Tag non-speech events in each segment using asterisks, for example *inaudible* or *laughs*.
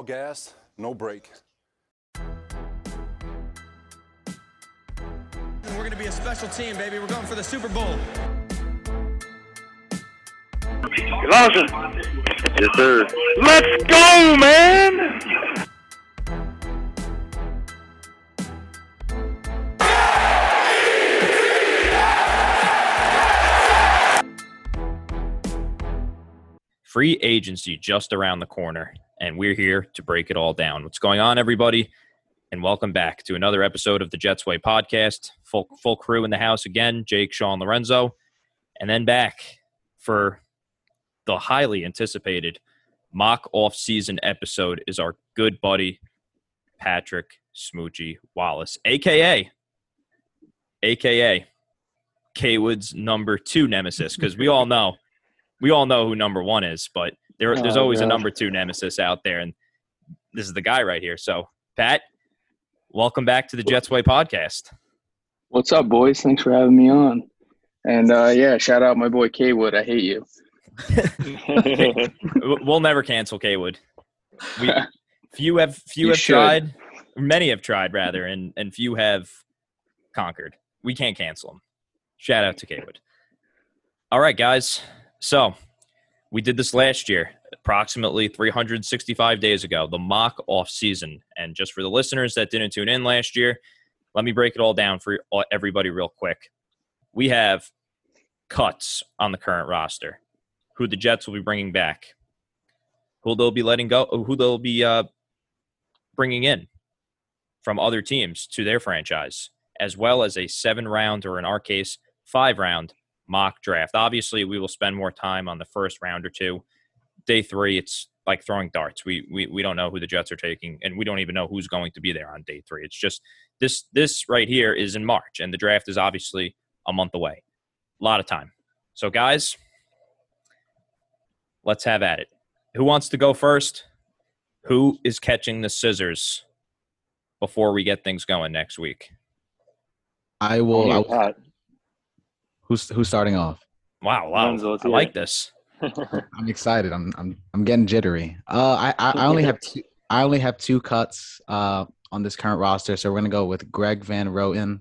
all gas, no brake. We're going to be a special team, baby. We're going for the Super Bowl. Lawson. Yes, sir. Let's go, man! Free agency just around the corner, and we're here to break it all down. What's going on, everybody? And welcome back to another episode of the Jets Way podcast. Full, full crew in the house again Jake, Sean, Lorenzo. And then back for the highly anticipated mock off-season episode is our good buddy Patrick Smoochie Wallace, aka aka K Wood's number two nemesis, because we all know we all know who number one is, but there, there's Oh, always a number two nemesis out there, and this is the guy right here. So, Pat, welcome back to the Jets Way podcast. What's up, boys? Thanks for having me on. And uh, yeah, shout out my boy K Wood. I hate you. *laughs* We'll never cancel K Wood. We *laughs* few have few You have should. tried, many have tried rather, and and few have conquered. We can't cancel him. Shout out to K Wood. All right, guys. So we did this last year, approximately 365 days ago, the mock off season. And just for the listeners that didn't tune in last year, let me break it all down for everybody real quick. We have cuts on the current roster, who the Jets will be bringing back, who they'll be letting go, who they'll be uh, bringing in from other teams to their franchise, as well as a seven round, or in our case, five round mock draft. Obviously, we will spend more time on the first round or two. Day three, it's like throwing darts. We, we we don't know who the Jets are taking, and we don't even know who's going to be there on day three. It's just this this right here is in March, and the draft is obviously a month away. A lot of time. So, guys, let's have at it. Who wants to go first? Who is catching the scissors before we get things going next week? I will. I will- Pat. Who's who's starting off? Wow, wow. Lorenzo, I hear like this. *laughs* I'm excited. I'm I'm I'm getting jittery. Uh, I I, I only have *laughs* two. I only have two cuts uh on this current roster, so we're gonna go with Greg Van Roten.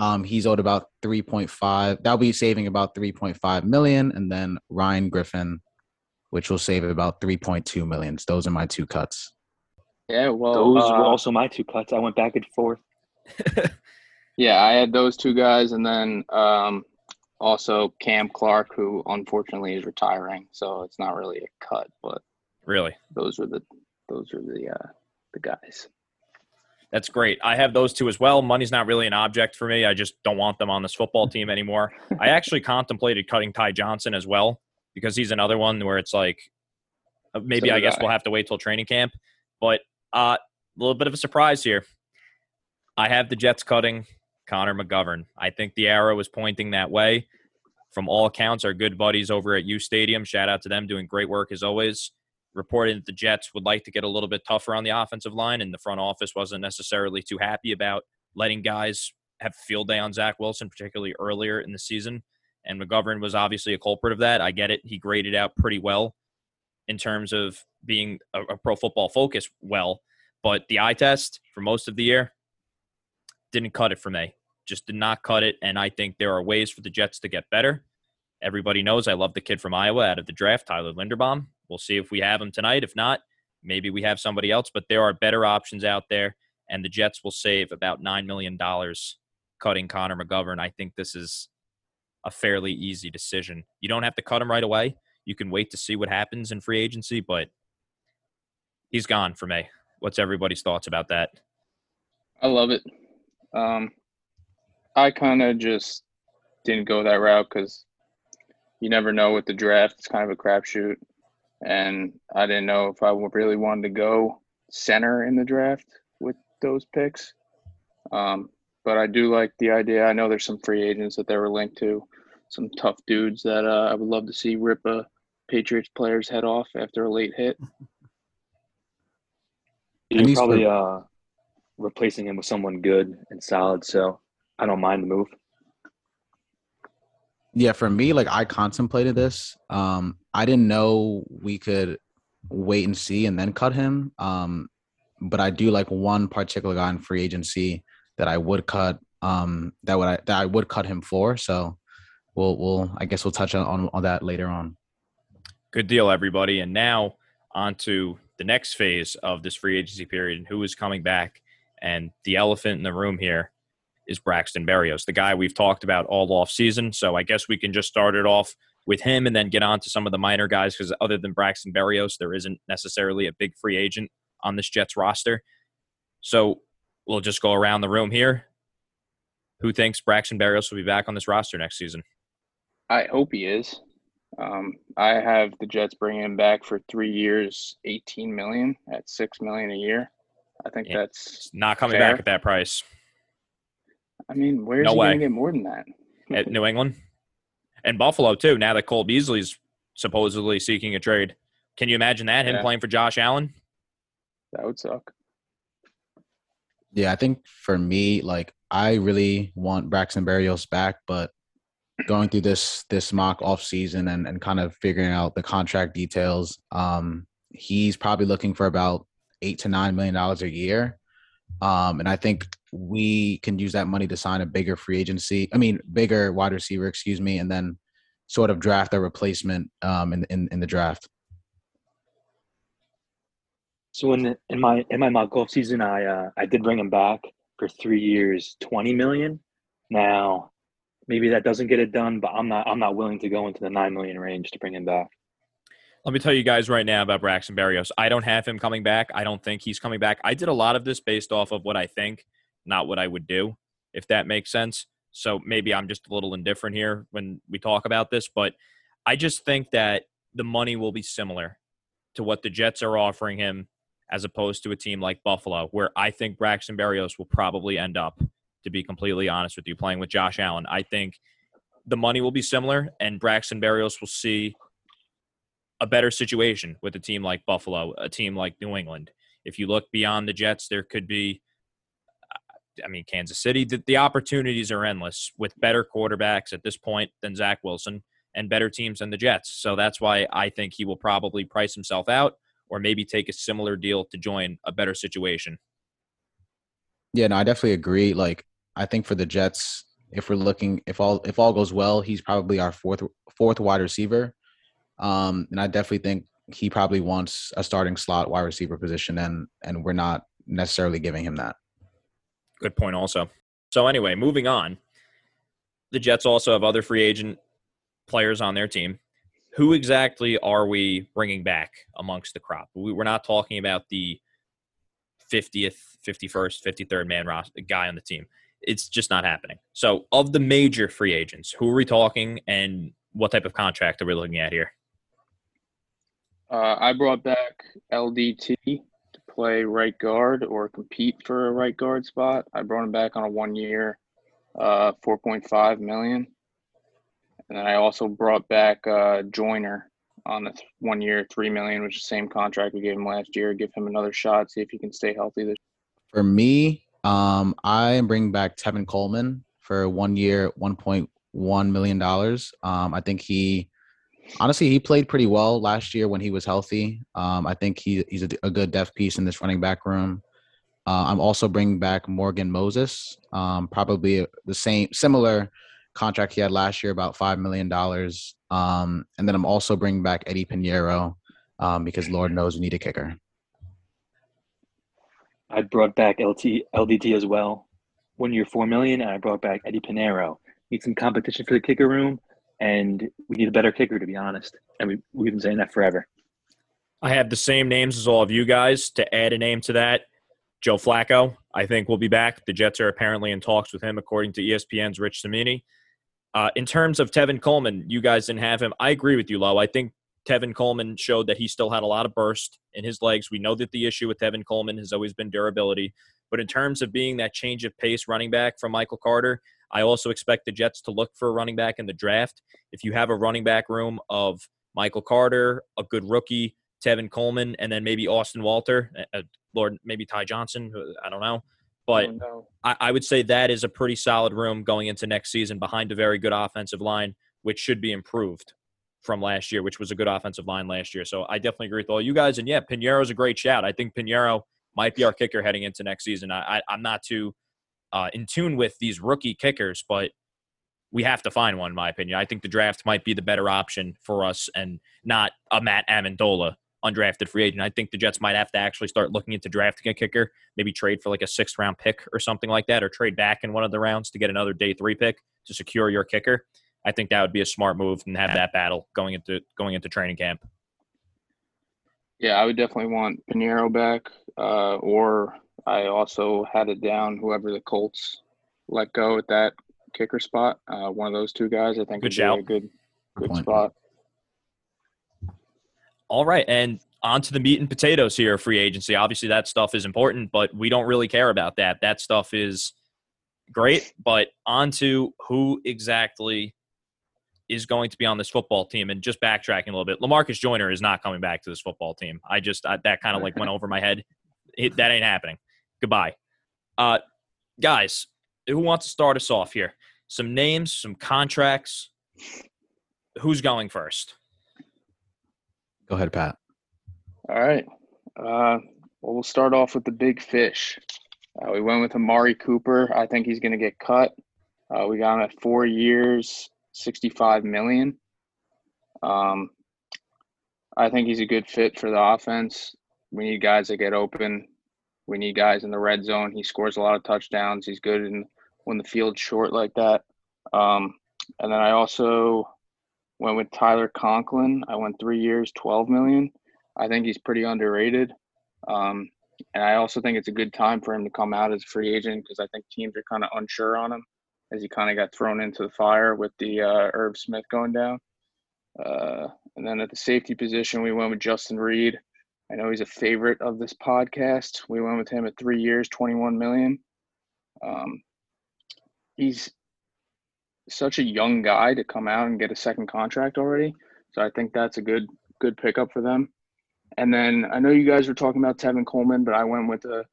Um, he's owed about 3.5. That'll be saving about 3.5 million, and then Ryan Griffin, which will save about 3.2 million. So those are my two cuts. Yeah, well, Those uh, were also my two cuts. I went back and forth. *laughs* yeah, I had those two guys, and then um, also Cam Clark, who unfortunately is retiring, so it's not really a cut, but Really? those are the those are the uh, the guys. That's great. I have those two as well. Money's not really an object for me. I just don't want them on this football *laughs* team anymore. I actually contemplated cutting Ty Johnson as well because he's another one where it's like uh, maybe So I guess I. we'll have to wait till training camp. But uh, a little bit of a surprise here. I have the Jets cutting Connor McGovern. I think the arrow is pointing that way. From all accounts, our good buddies over at U Stadium, shout out to them, doing great work as always reported that the Jets would like to get a little bit tougher on the offensive line, and the front office wasn't necessarily too happy about letting guys have field day on Zach Wilson, particularly earlier in the season. And McGovern was obviously a culprit of that. I get it. He graded out pretty well in terms of being a, a pro football focus well, but the eye test for most of the year didn't cut it for me. Just did not cut it. And I think there are ways for the Jets to get better. Everybody knows I love the kid from Iowa out of the draft, Tyler Linderbaum. We'll see if we have him tonight. If not, maybe we have somebody else. But there are better options out there, and the Jets will save about $9 million cutting Connor McGovern. I think this is a fairly easy decision. You don't have to cut him right away. You can wait to see what happens in free agency, but he's gone for me. What's everybody's thoughts about that? I love it. Um, I kind of just didn't go that route because you never know with the draft. It's kind of a crapshoot, and I didn't know if I really wanted to go center in the draft with those picks. Um, but I do like the idea. I know there's some free agents that they were linked to, some tough dudes that uh, I would love to see rip a Patriots player's head off after a late hit. And You're he's probably uh, replacing him with someone good and solid, so I don't mind the move. Yeah, for me, like I contemplated this. Um, I didn't know we could wait and see and then cut him. Um, but I do like one particular guy in free agency that I would cut. Um, that would I that I would cut him for. So we'll we'll I guess we'll touch on on that later on. Good deal, everybody. And now on to the next phase of this free agency period and who is coming back. And the elephant in the room here is Braxton Berrios, the guy we've talked about all off season. So I guess we can just start it off with him and then get on to some of the minor guys because other than Braxton Berrios, there isn't necessarily a big free agent on this Jets roster. So we'll just go around the room here. Who thinks Braxton Berrios will be back on this roster next season? I hope he is. Um, I have the Jets bringing him back for three years, eighteen million at six million a year. I think Yeah. that's. Not coming Fair. back at that price I mean, where's No he going to get more than that? at New England and Buffalo too. Now that Cole Beasley's supposedly seeking a trade, can you imagine that him Yeah. playing for Josh Allen? That would suck. Yeah, I think for me, like I really want Braxton Berrios back, but going through this this mock off season and, and kind of figuring out the contract details, um, he's probably looking for about eight to nine million dollars a year. Um, and I think we can use that money to sign a bigger free agency. I mean, bigger wide receiver, excuse me, and then sort of draft a replacement um, in, in in the draft. So in the, in my in my mock golf season, I uh, I did bring him back for three years, twenty million. Now, maybe that doesn't get it done, but I'm not I'm not willing to go into the nine million range to bring him back. Let me tell you guys right now about Braxton Berrios. I don't have him coming back. I don't think he's coming back. I did a lot of this based off of what I think, not what I would do, if that makes sense. So maybe I'm just a little indifferent here when we talk about this, but I just think that the money will be similar to what the Jets are offering him as opposed to a team like Buffalo, where I think Braxton Berrios will probably end up, to be completely honest with you, playing with Josh Allen. I think the money will be similar, and Braxton Berrios will see a better situation with a team like Buffalo, a team like New England. If you look beyond the Jets, there could be, I mean, Kansas City. The, the opportunities are endless with better quarterbacks at this point than Zach Wilson and better teams than the Jets. So that's why I think he will probably price himself out or maybe take a similar deal to join a better situation. Yeah, no, I definitely agree. Like, I think for the Jets, if we're looking, if all if all goes well, he's probably our fourth fourth wide receiver. Um, and I definitely think he probably wants a starting slot wide receiver position, and and we're not necessarily giving him that. Good point, also. So, anyway, moving on. The Jets also have other free agent players on their team. Who exactly are we bringing back amongst the crop? We, we're not talking about the 50th, 51st, 53rd man roster guy on the team. It's just not happening. So, of the major free agents, who are we talking and what type of contract are we looking at here? Uh, I brought back LDT play right guard or compete for a right guard spot. I brought him back on a one year, uh, 4.5 million. And then I also brought back uh, Joyner on the th- one year, 3 million, which is the same contract we gave him last year. Give him another shot, see if he can stay healthy this For me, um, I am bringing back Tevin Coleman for one year, one point one million dollars. Um, I think he, honestly, he played pretty well last year when he was healthy. Um, I think he, he's a, a good depth piece in this running back room. Uh, I'm also bringing back Morgan Moses, um, probably the same, similar contract he had last year, about five million dollars. Um, and then I'm also bringing back Eddie Pineiro um, because Lord knows we need a kicker. I brought back LT LDT as well, one year four million, and I brought back Eddie Pineiro. Need some competition for the kicker room, and we need a better kicker to be honest. And we we've been saying that forever. I have the same names as all of you guys. To add a name to that, Joe Flacco, I think we'll be back. The Jets are apparently in talks with him, according to ESPN's Rich Cimini. Uh, in terms of Tevin Coleman, you guys didn't have him. I agree with you, Low. I think Tevin Coleman showed that he still had a lot of burst in his legs. We know that the issue with Tevin Coleman has always been durability. But in terms of being that change of pace running back from Michael Carter, I also expect the Jets to look for a running back in the draft. If you have a running back room of Michael Carter, a good rookie, Tevin Coleman, and then maybe Austin Walter, uh, Lord, maybe Ty Johnson, I don't know. But Oh, no. I, I would say that is a pretty solid room going into next season behind a very good offensive line, which should be improved from last year, which was a good offensive line last year. So I definitely agree with all you guys. And yeah, Pineiro's a great shout. I think Pineiro might be our kicker heading into next season. I, I, am not too uh, in tune with these rookie kickers, but we have to find one, in my opinion. I think the draft might be the better option for us and not a Matt Ammendola undrafted free agent. I think the Jets might have to actually start looking into drafting a kicker, maybe trade for like a sixth round pick or something like that, or trade back in one of the rounds to get another day three pick to secure your kicker. I think that would be a smart move and have that battle going into going into training camp. Yeah, I would definitely want Pineiro back, uh, or I also had it down whoever the Colts let go at that kicker spot. Uh, one of those two guys, I think, good would be a good good spot. All right, and on to the meat and potatoes here, free agency. Obviously, that stuff is important, but we don't really care about that. That stuff is great, but on to who exactly is going to be on this football team. And just backtracking a little bit, Lamarcus Joyner is not coming back to this football team. I just I, that kind of like went *laughs* over my head. It, that ain't happening. Goodbye, uh, guys. Who wants to start us off here? Some names, some contracts. Who's going first? Go ahead, Pat. All right. Uh, well, we'll start off with the big fish. Uh, we went with Amari Cooper. I think he's going to get cut. Uh, we got him at four years, 65 million. Um, I think he's a good fit for the offense. We need guys that get open. We need guys in the red zone. He scores a lot of touchdowns. He's good in when the field's short like that. Um, and then I also went with Tyler Conklin. I went three years, 12 million. I think he's pretty underrated. Um, and I also think it's a good time for him to come out as a free agent because I think teams are kind of unsure on him as he kind of got thrown into the fire with the uh, Irv Smith going down. Uh, and then at the safety position, we went with Justin Reid. I know he's a favorite of this podcast. We went with him at three years, 21 million. Um, he's such a young guy to come out and get a second contract already. So I think that's a good good pickup for them. And then I know you guys were talking about Tevin Coleman, but I went with a,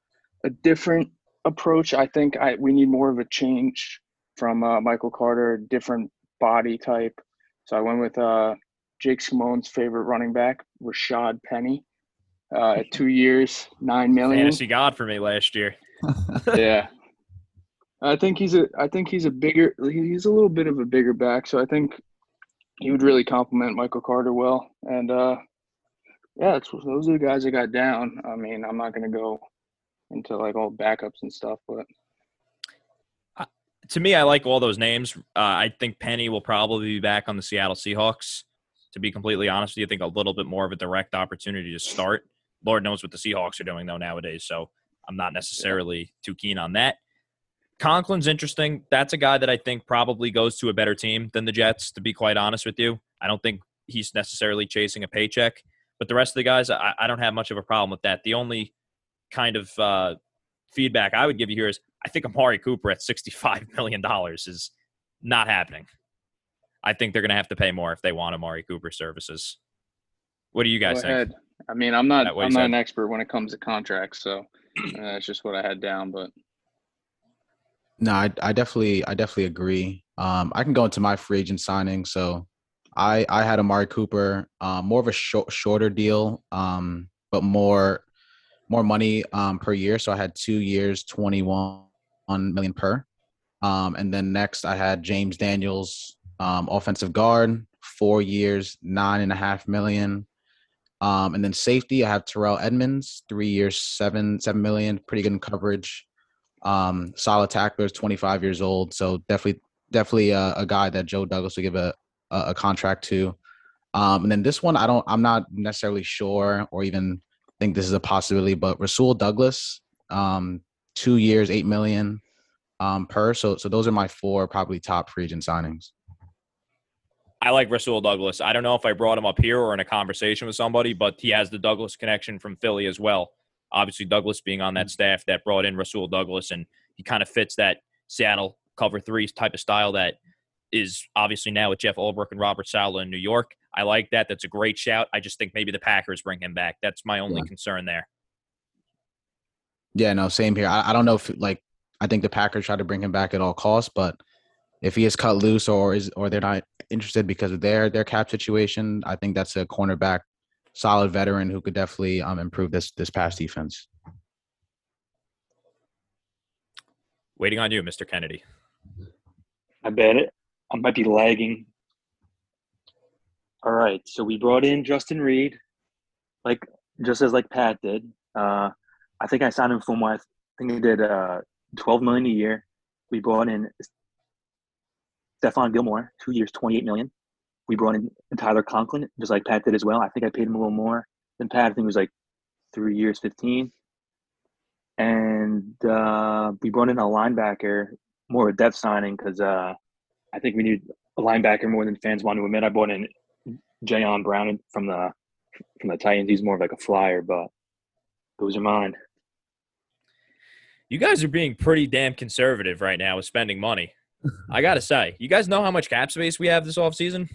a different approach. I think I we need more of a change from uh, Michael Carter, different body type. So I went with uh, Jake Simone's favorite running back, Rashad Penny, uh, two years, nine million. Fantasy god for me last year. *laughs* yeah, I think he's a. I think he's a bigger. He's a little bit of a bigger back, so I think he would really complement Michael Carter well. And uh, yeah, those are the guys I got down. I mean, I'm not going to go into like all backups and stuff, but uh, to me, I like all those names. Uh, I think Penny will probably be back on the Seattle Seahawks. To be completely honest with you, I think a little bit more of a direct opportunity to start. Lord knows what the Seahawks are doing though nowadays, so I'm not necessarily yeah. too keen on that. Conklin's interesting. That's a guy that I think probably goes to a better team than the Jets. To be quite honest with you, I don't think he's necessarily chasing a paycheck. But the rest of the guys, I, I don't have much of a problem with that. The only kind of uh, feedback I would give you here is I think Amari Cooper at $65 million is not happening. I think they're going to have to pay more if they want Amari Cooper services. What do you guys Go think? Ahead. I mean, I'm not I'm not an expert when it comes to contracts, so uh, that's just what I had down. But no, I, I definitely I definitely agree. Um, I can go into my free agent signing. So I I had Amari Cooper, um, more of a short, shorter deal, um, but more more money um, per year. So I had two years, twenty one million per. Um, and then next I had James Daniels, um, offensive guard, four years, nine and a half million. Um, and then safety, I have Terrell Edmunds, three years, seven seven million, pretty good coverage. Um, solid tackler, 25 years old, so definitely definitely a, a guy that Joe Douglas would give a a, a contract to. Um, and then this one, I don't, I'm not necessarily sure or even think this is a possibility, but Rasul Douglas, um, two years, eight million um, per. So, so those are my four probably top free agent signings. I like Rasul Douglas. I don't know if I brought him up here or in a conversation with somebody, but he has the Douglas connection from Philly as well. Obviously, Douglas being on that mm. staff that brought in Rasul Douglas, and he kind of fits that Seattle cover three type of style that is obviously now with Jeff Ulbrich and Robert Saleh in New York. I like that. That's a great shout. I just think maybe the Packers bring him back. That's my only yeah. concern there. Yeah, no, same here. I, I don't know if like I think the Packers try to bring him back at all costs, but if he is cut loose or is or they're not interested because of their their cap situation. I think that's a cornerback, solid veteran who could definitely um, improve this this pass defense. Waiting on you, Mr. Kennedy. I bet it. I might be lagging. All right, so we brought in Justin Reid, like just as like Pat did. Uh, I think I signed him for what I think he did uh, twelve million a year. We brought in Stephon Gilmore, two years, twenty-eight million. We brought in Tyler Conklin, just like Pat did as well. I think I paid him a little more than Pat. I think it was like three years, fifteen. And uh, we brought in a linebacker, more of a depth signing because uh, I think we need a linebacker more than fans want to admit. I brought in Jayon Brown from the from the Titans. He's more of like a flyer, but those are mine. You guys are being pretty damn conservative right now with spending money. I gotta say, you guys know how much cap space we have this offseason?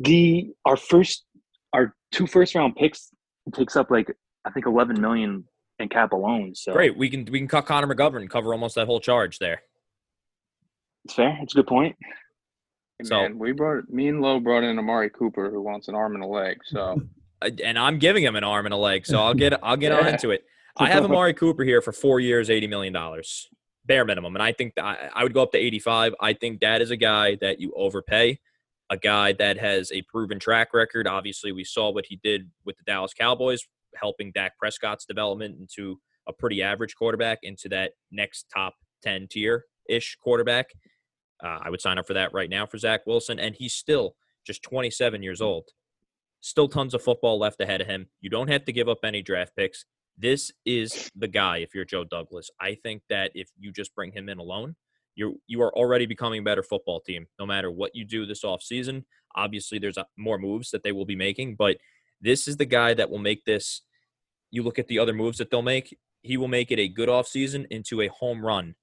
The our first our two first round picks takes up like I think eleven million in cap alone. So Great. We can we can cut Connor McGovern and cover almost that whole charge there. It's fair. It's a good point. Hey, So- man, we brought me and Lowe brought in Amari Cooper who wants an arm and a leg. So *laughs* Uh, And I'm giving him an arm and a leg, so I'll get I'll get on *laughs* Yeah. into it. I have Amari Cooper here for four years, eighty million dollars, bare minimum, and I think I, I would go up to eighty-five. I think that is a guy that you overpay, a guy that has a proven track record. Obviously, we saw what he did with the Dallas Cowboys, helping Dak Prescott's development into a pretty average quarterback into that next top ten tier ish quarterback. Uh, I would sign up for that right now for Zach Wilson, and he's still just twenty-seven years old. Still tons of football left ahead of him. You don't have to give up any draft picks this is the guy if you're Joe Douglas. I think that if you just bring him in alone, you're you are already becoming a better football team no matter what you do this offseason. Obviously there's more moves that they will be making, but this is the guy that will make this you look at the other moves that they'll make, he will make it a good offseason into a home run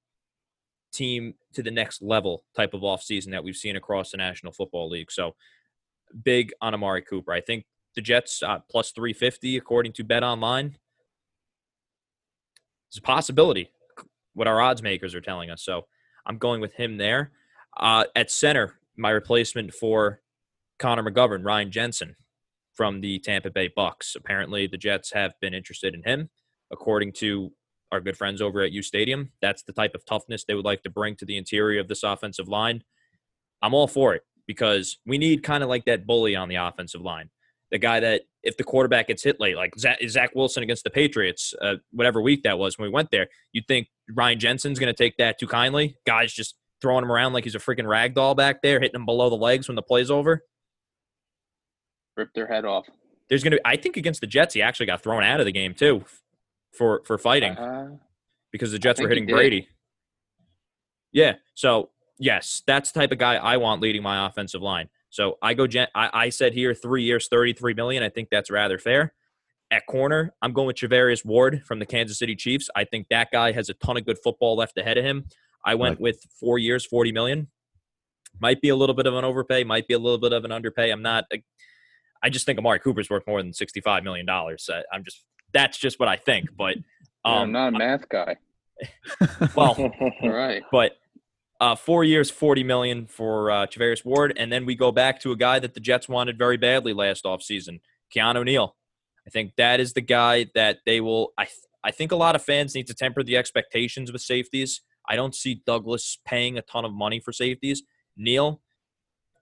team to the next level type of offseason that we've seen across the National Football League. So big on Amari Cooper. I think the Jets uh, plus 350 according to Bet Online it's a possibility what our odds makers are telling us. So I'm going with him there. Uh, at center, my replacement for Connor McGovern, Ryan Jensen from the Tampa Bay Bucks. Apparently, the Jets have been interested in him, according to our good friends over at U Stadium. That's the type of toughness they would like to bring to the interior of this offensive line. I'm all for it because we need kind of like that bully on the offensive line the guy that if the quarterback gets hit late, like Zach, Zach Wilson against the Patriots, uh, whatever week that was when we went there, you'd think Ryan Jensen's going to take that too kindly. Guys just throwing him around like he's a freaking rag doll back there, hitting him below the legs when the play's over. rip their head off. There's going to, I think, against the Jets, he actually got thrown out of the game too for for fighting Uh, because the Jets were hitting. Brady. Yeah. So yes, that's the type of guy I want leading my offensive line. So I go. Jen- I, I said here three years, thirty-three million. I think that's rather fair. At corner, I'm going with Charvarius Ward from the Kansas City Chiefs. I think that guy has a ton of good football left ahead of him. I went with four years, forty million. Might be a little bit of an overpay. Might be a little bit of an underpay. I'm not. I just think Amari Cooper's worth more than sixty-five million dollars. I'm just. That's just what I think. But yeah, I'm um, not a math guy. well, All *laughs* right. but uh, four years, forty million for uh, Charvarius Ward, and then we go back to a guy that the Jets wanted very badly last offseason, Keanu Neal. I think that is the guy that they will. I th- I think a lot of fans need to temper the expectations with safeties. I don't see Douglas paying a ton of money for safeties. Neal,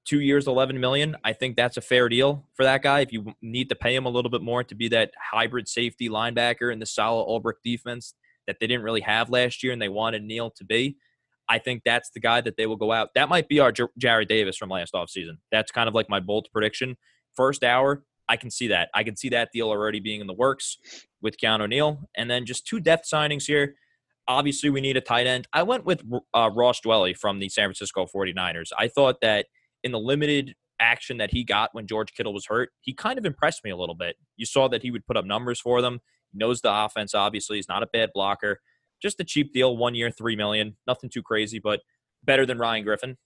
two years, eleven million. I think that's a fair deal for that guy. If you need to pay him a little bit more to be that hybrid safety linebacker in the solid Ulbrich defense that they didn't really have last year, and they wanted Neal to be. I think that's the guy that they will go out. That might be our J- Jarrad Davis from last offseason. That's kind of like my bold prediction. First hour, I can see that. I can see that deal already being in the works with Keanu O'Neill. And then just two depth signings here. Obviously, we need a tight end. I went with uh, Ross Dwelley from the San Francisco 49ers. I thought that in the limited action that he got when George Kittle was hurt, he kind of impressed me a little bit. You saw that he would put up numbers for them. He knows the offense, obviously. He's not a bad blocker just a cheap deal, one year, three million, nothing too crazy, but better than Ryan Griffin.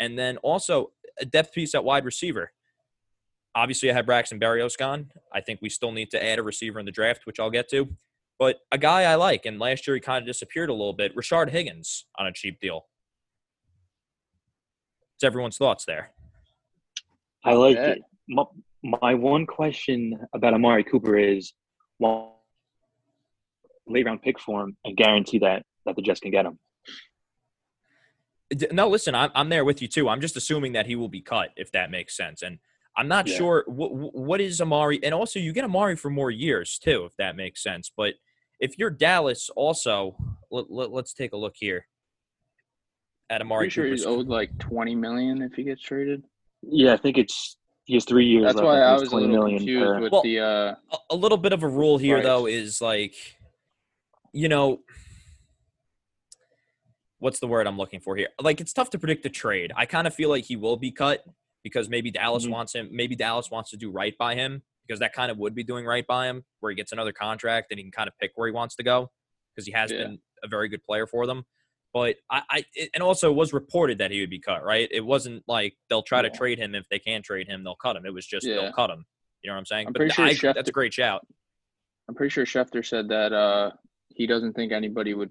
And then also a depth piece at wide receiver. Obviously, I have Braxton Berrios gone. I think we still need to add a receiver in the draft, which I'll get to. But a guy I like, and last year he kind of disappeared a little bit, Rashard Higgins on a cheap deal. What's everyone's thoughts there? I like bet. it. My, my one question about Amari Cooper is, well, late round pick for him and guarantee that that the Jets can get him. No, listen, I'm I'm there with you too. I'm just assuming that he will be cut if that makes sense, and I'm not Yeah. sure what what is Amari, and also you get Amari for more years too, if that makes sense. But if you're Dallas, also let, let, us take a look here at Amari Pretty sure he's owed like twenty million if he gets traded. Yeah, I think it's he has three years. That's left. why I it's was a little million confused per- with Well, the. uh a, a little bit of a rule here Right. though is like you know what's the word i'm looking for here? Like it's tough to predict the trade. I kind of feel like he will be cut because maybe dallas Mhm. wants him maybe dallas wants to do right by him because that kind of would be doing right by him where he gets another contract and he can kind of pick where he wants to go because he has Yeah. been a very good player for them. But I, I it- and also it was reported that he would be cut right? It wasn't like they'll try to trade him. If they can trade him they'll cut him. It was just Yeah. they'll cut him. You know what i'm saying? I'm but pretty sure I, Schefter- that's a great shout. I'm pretty sure Schefter said that uh he doesn't think anybody would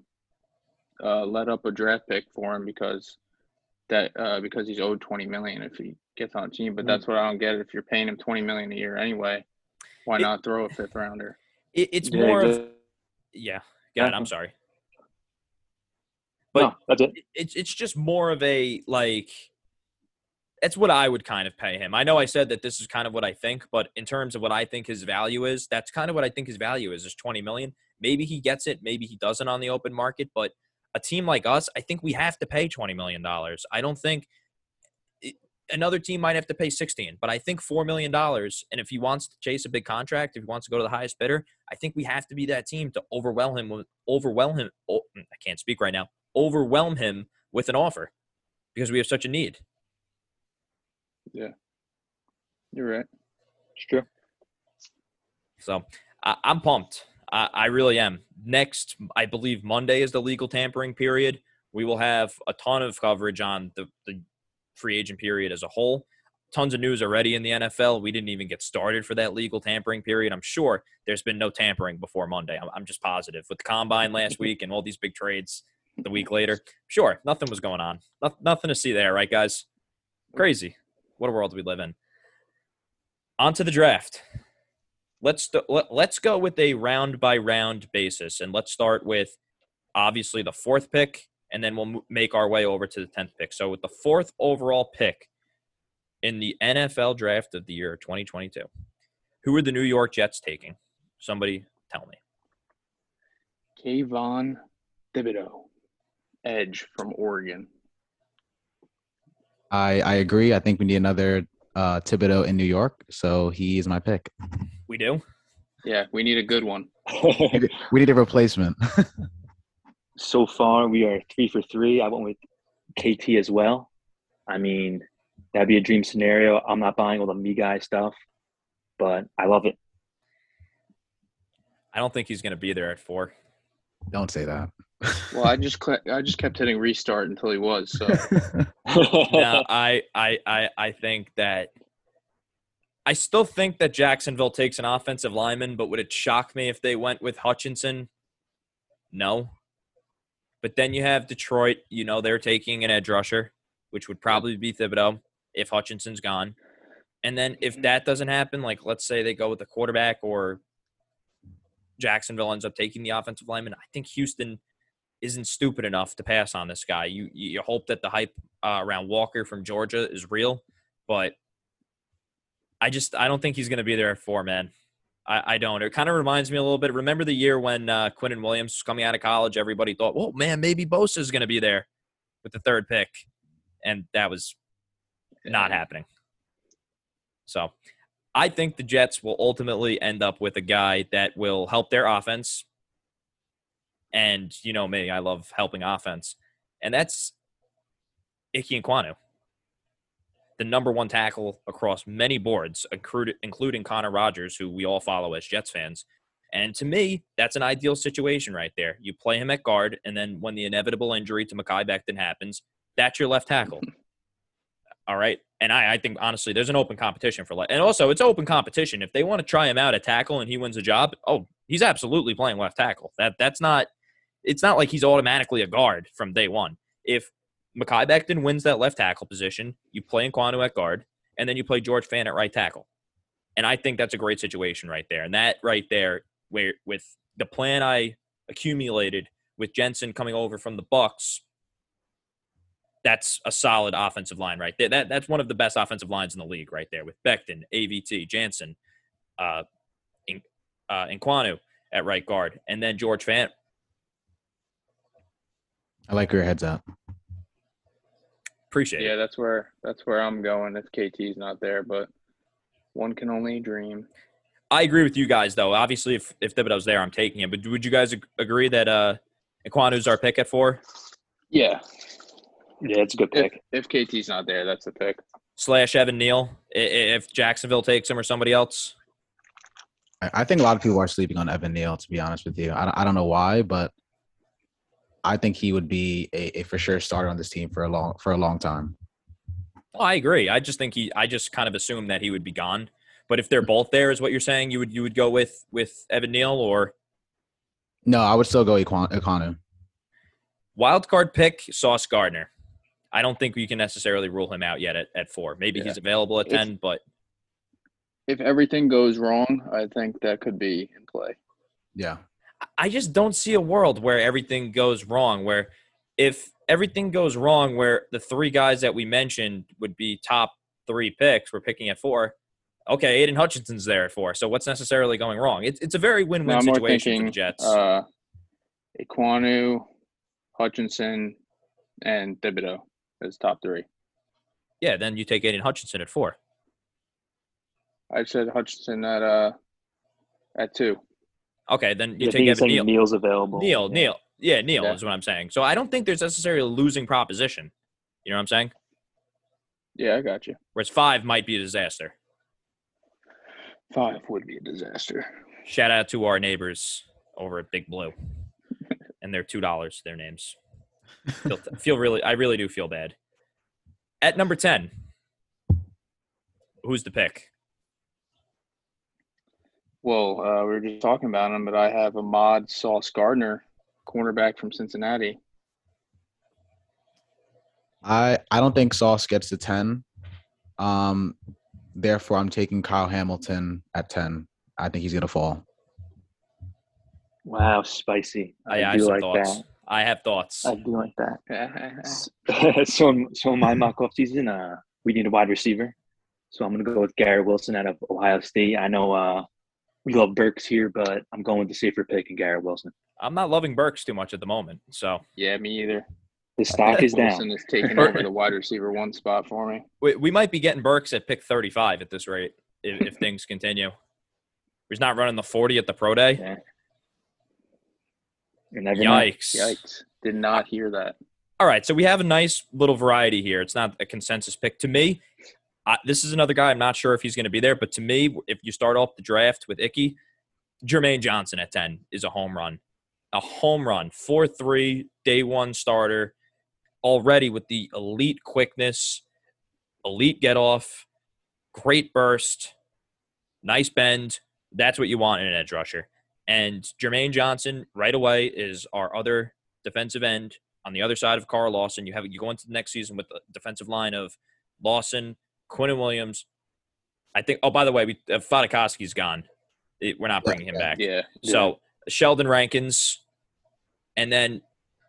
uh let up a draft pick for him because that uh because he's owed twenty million if he gets on a team. But Mm. that's what I don't get. If you're paying him twenty million a year anyway, why It- not throw a fifth rounder? It, it's Yeah, more of yeah. God, I'm Yeah. sorry. no, that's it. It- It's it's just more of a like. That's what I would kind of pay him. I know I said that this is kind of what I think, but in terms of what I think his value is, that's kind of what I think his value is. Is twenty million. Maybe he gets it. Maybe he doesn't on the open market. But a team like us, I think we have to pay twenty million dollars. I don't think another team might have to pay sixteen, but I think four million dollars. And if he wants to chase a big contract, if he wants to go to the highest bidder, I think we have to be that team to overwhelm him with overwhelm him. Oh, I can't speak right now. Overwhelm him with an offer because we have such a need. Yeah you're right. It's true. So I, I'm pumped. I, I really am. Next, I believe Monday is the legal tampering period. We will have a ton of coverage on the, the free agent period as a whole. Tons of news already in the NFL. We didn't even get started for that legal tampering period. I'm sure there's been no tampering before Monday. I'm, I'm just positive. With the combine last week and all these big trades the week later, sure, nothing was going on. Noth- nothing to see there, right, guys? Crazy. What a world we live in. On to the draft let's st- let, let's go with a round by round basis and let's start with obviously the fourth pick and then we'll mo- make our way over to the 10th pick so with the fourth overall pick in the nfl draft of the year 2022 who are the new york jets taking somebody tell me Kayvon Thibodeaux, edge from Oregon. I I agree. I think we need another uh, Thibodeau in New York, so he is my pick. *laughs* we do Yeah, we need a good one. *laughs* We need a replacement. *laughs* so far, we are three for three. I went with KT as well. I mean, that'd be a dream scenario. I'm not buying all the me guy stuff, but I love it. i don't think he's going to be there at four Don't say that. Well, I just cl- I just kept hitting restart until he was. So no, I, I, I, I think that I still think that Jacksonville takes an offensive lineman, but would it shock me if they went with Hutchinson? No. But then you have Detroit. You know they're taking an edge rusher, which would probably be Thibodeaux if Hutchinson's gone. And then if mm-hmm. that doesn't happen, like let's say they go with the quarterback or Jacksonville ends up taking the offensive lineman, I think Houston isn't stupid enough to pass on this guy. You you hope that the hype uh, around Walker from Georgia is real, but I just I don't think he's going to be there at four, man. I, I don't. It kind of reminds me a little bit. Remember the year when uh, Quinnen Williams was coming out of college? Everybody thought, "Oh man, maybe Bosa is going to be there with the third pick," and that was not happening. So, I think the Jets will ultimately end up with a guy that will help their offense. And you know me, I love helping offense, and that's Ickey Ekwonu, the number one tackle across many boards, including including Connor Rogers, who we all follow as Jets fans. And to me, that's an ideal situation right there. You play him at guard, and then when the inevitable injury to Mekhi Becton happens, that's your left tackle. *laughs* All right. And I, I think honestly, there's an open competition for left. And also, it's open competition. If they want to try him out at tackle and he wins a job, oh, he's absolutely playing left tackle. That that's not. It's not like he's automatically a guard from day one. If Mekhi Becton wins that left tackle position, you play Ekwonu at guard, and then you play George Fant at right tackle. And I think that's a great situation right there. And that right there, where with the plan I accumulated with Jensen coming over from the Bucks, that's a solid offensive line right there. That that's one of the best offensive lines in the league right there with Becton, AVT, Jensen, uh, in, uh, Ekwonu at right guard, and then George Fant. I like your head's at. Appreciate Yeah, it. that's where that's where I'm going if KT's not there, but one can only dream. I agree with you guys though. Obviously, if if Thibodeaux's there, I'm taking him. But would you guys agree that uh, Ekwonu's our pick at four Yeah, Yeah, it's a good pick. if KT's not there, that's a pick. slash Evan Neal i- i- if Jacksonville takes him or somebody else? I, I think a lot of people are sleeping on Evan Neal. To be honest with you, I, don't- I don't know why, but I think he would be a, a for sure starter on this team for a long for a long time. Well, I agree. I just think he. I just kind of assumed that he would be gone. But if they're both there, is what you're saying? You would you would go with with Evan Neal or No, I would still go Iquan- Ekwonu. wild card pick Sauce Gardner. I don't think we can necessarily rule him out yet at, at four. Maybe Yeah. he's available at If- ten, but If everything goes wrong, I think that could be in play. Yeah, I just don't see a world where everything goes wrong. Where if everything goes wrong, where the three guys that we mentioned would be top three picks, we're picking at four. Okay, Aidan Hutchinson's there at four. So what's necessarily going wrong? It's it's a very win-win situation thinking for the Jets. uh, Ekwonu, Hutchinson, and Thibodeaux as top three. yeah, then you take Aidan Hutchinson at four. I said Hutchinson at uh at two. Okay, then you Yeah, take Evan Neal. Neal's available. Neal, Yeah. Neal. Yeah, Neal Yeah. is what I'm saying. So I don't think there's necessarily a losing proposition. You know what I'm saying? Yeah, I got you. Whereas five might be a disaster. Five would be a disaster. Shout out to our neighbors over at Big Blue *laughs* and their two dollars, their names. Feel, feel really, I really do feel bad. At number ten, who's the pick? Well, uh, we were just talking about him, but I have Ahmad Sauce Gardner, cornerback from Cincinnati. I I don't think Sauce gets to ten. Um, therefore, I'm taking Kyle Hamilton at ten. I think he's gonna fall. Wow, spicy. I, I, I do some like thoughts. that. I have thoughts. I do like that. *laughs* *laughs* so, so in my mock off season, uh, we need a wide receiver. So I'm gonna go with Garrett Wilson out of Ohio State. I know uh, we love Burks here, but I'm going with the safer pick and Garrett Wilson. I'm not loving Burks too much at the moment. So yeah, me either. The stock is Wilson down. is *laughs* taking over the wide receiver one spot for me. we, we might be getting Burks at pick 35 at this rate if, if *laughs* things continue. He's not running the 40 at the pro day. Yeah. You never know. Yikes. Yikes! Did not hear that. All right, so we have a nice little variety here. It's not a consensus pick. To me, I, this is another guy. I'm not sure if he's going to be there, but to me, if you start off the draft with Ickey, Jermaine Johnson at 10 is a home run. A home run. 4 3, day one starter, already with the elite quickness, elite get off, great burst, nice bend. That's what you want in an edge rusher. And Jermaine Johnson, right away, is our other defensive end on the other side of Carl Lawson. You have you go into the next season with the defensive line of Lawson, Quinnen Williams. I think. Oh, by the way, we, uh, Fatukasi's gone. It- we're not bringing him back. Yeah, So Sheldon Rankins, and then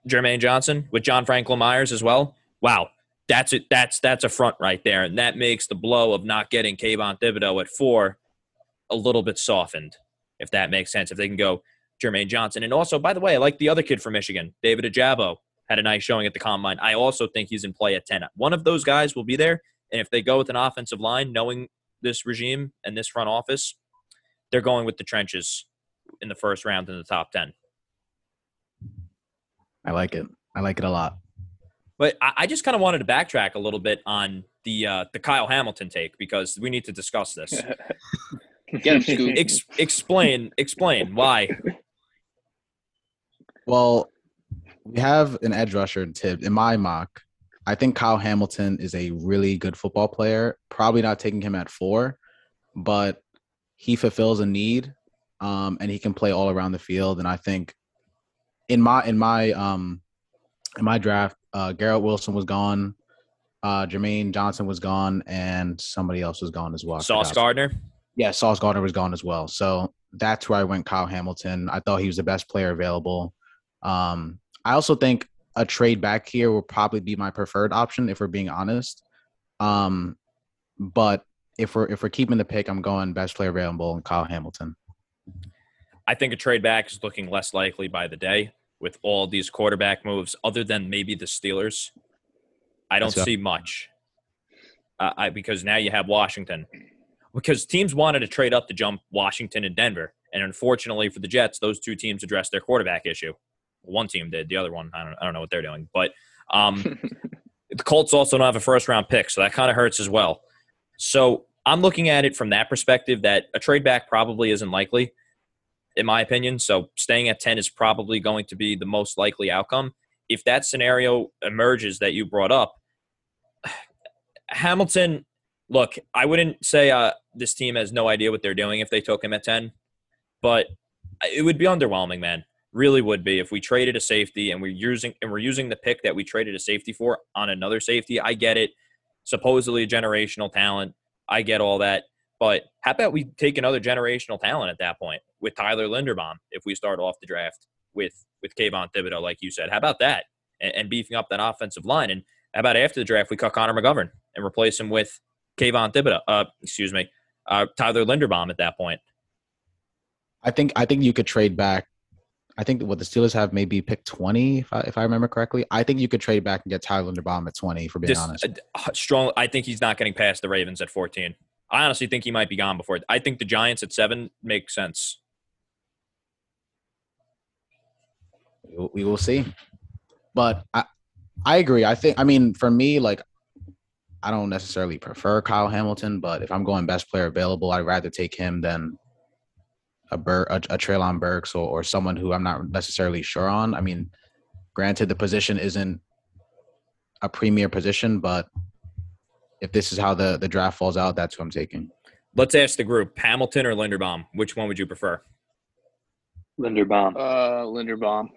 Jermaine Johnson with John Franklin Myers as well. Wow, that's it. That's that's a front right there, and that makes the blow of not getting Kayvon Thibodeaux at four a little bit softened, if that makes sense. If they can go Jermaine Johnson, and also by the way, I like the other kid from Michigan, David Ojabo, had a nice showing at the combine. I also think he's in play at ten. One of those guys will be there, and if they go with an offensive line, knowing this regime and this front office, they're going with the trenches in the first round in the top 10. I like it. I like it a lot. But I, I just kind of wanted to backtrack a little bit on the uh, the Kyle Hamilton take because we need to discuss this. *laughs* get him, Scoop. Ex- explain, explain why. Well, we have an edge rusher in Tibbs. In my mock, I think Kyle Hamilton is a really good football player. Probably not taking him at four, but he fulfills a need, um, and he can play all around the field. And I think in my in my um in my draft, uh, Garrett Wilson was gone. Uh, Jermaine Johnson was gone, and somebody else was gone as well. Sauce. Gardner. Yeah, Sauce Gardner was gone as well. So that's where I went Kyle Hamilton. I thought he was the best player available. Um, I also think a trade back here will probably be my preferred option if we're being honest. Um, but if we're if we're keeping the pick, I'm going best player available and Kyle Hamilton. I think a trade back is looking less likely by the day with all these quarterback moves, other than maybe the Steelers. I don't see much. Uh, I because now you have Washington. Because teams wanted to trade up to jump Washington and Denver, and unfortunately for the Jets, those two teams addressed their quarterback issue. One team did, the other one I don't I don't know what they're doing, but um, the Colts also don't have a first round pick, so that kind of hurts as well. So I'm looking at it from that perspective that a trade back probably isn't likely, in my opinion. So staying at 10 is probably going to be the most likely outcome. If that scenario emerges that you brought up, *sighs* Hamilton, look, I wouldn't say uh, this team has no idea what they're doing if they took him at 10, but it would be underwhelming, man. Really would be if we traded a safety and we're using and we're using the pick that we traded a safety for on another safety. I get it. Supposedly a generational talent. I get all that. But how about we take another generational talent at that point with Tyler Linderbaum if we start off the draft with with Kayvon Thibodeaux, like you said? How about that? And, and beefing up that offensive line. And how about after the draft we cut Connor McGovern and replace him with Kayvon Thibodeaux? Uh, excuse me, uh, Tyler Linderbaum at that point. I think I think you could trade back. I think what the Steelers have maybe pick 20, if I, if I remember correctly. I think you could trade back and get Tyler Linderbaum at 20, for being This, honest. uh, strong. I think he's not getting past the Ravens at 14. I honestly think he might be gone before. I think the Giants at seven makes sense. We will- we will see. But I, I agree. I think. I mean, for me, like, I don't necessarily prefer Kyle Hamilton, but if I'm going best player available, I'd rather take him than a Bur- a, a Treylon Burks or, or someone who I'm not necessarily sure on. I mean, granted, the position isn't a premier position, but if this is how the the draft falls out, that's who I'm taking. Let's ask the group: Hamilton or Linderbaum. Which one would you prefer? Linderbaum. uh, Linderbaum.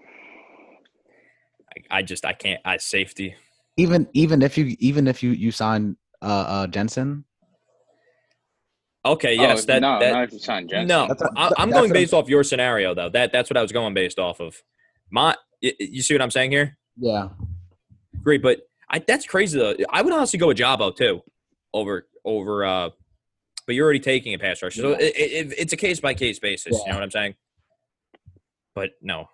I, I just I can't. I safety. Even even if you even if you you sign uh, uh Jensen, Okay, yes, oh, that, no, that not if you sign Jensen. no. That's a- I, I'm that's going a- based off your scenario though. That that's what I was going based off of. My, y- y- you see what I'm saying here? yeah, Great, but I that's crazy though. I would honestly go with Jabo too, over over. uh But you're already taking a pass rush, so Yeah. it, it, it's a case by case basis. You know what I'm saying? But no,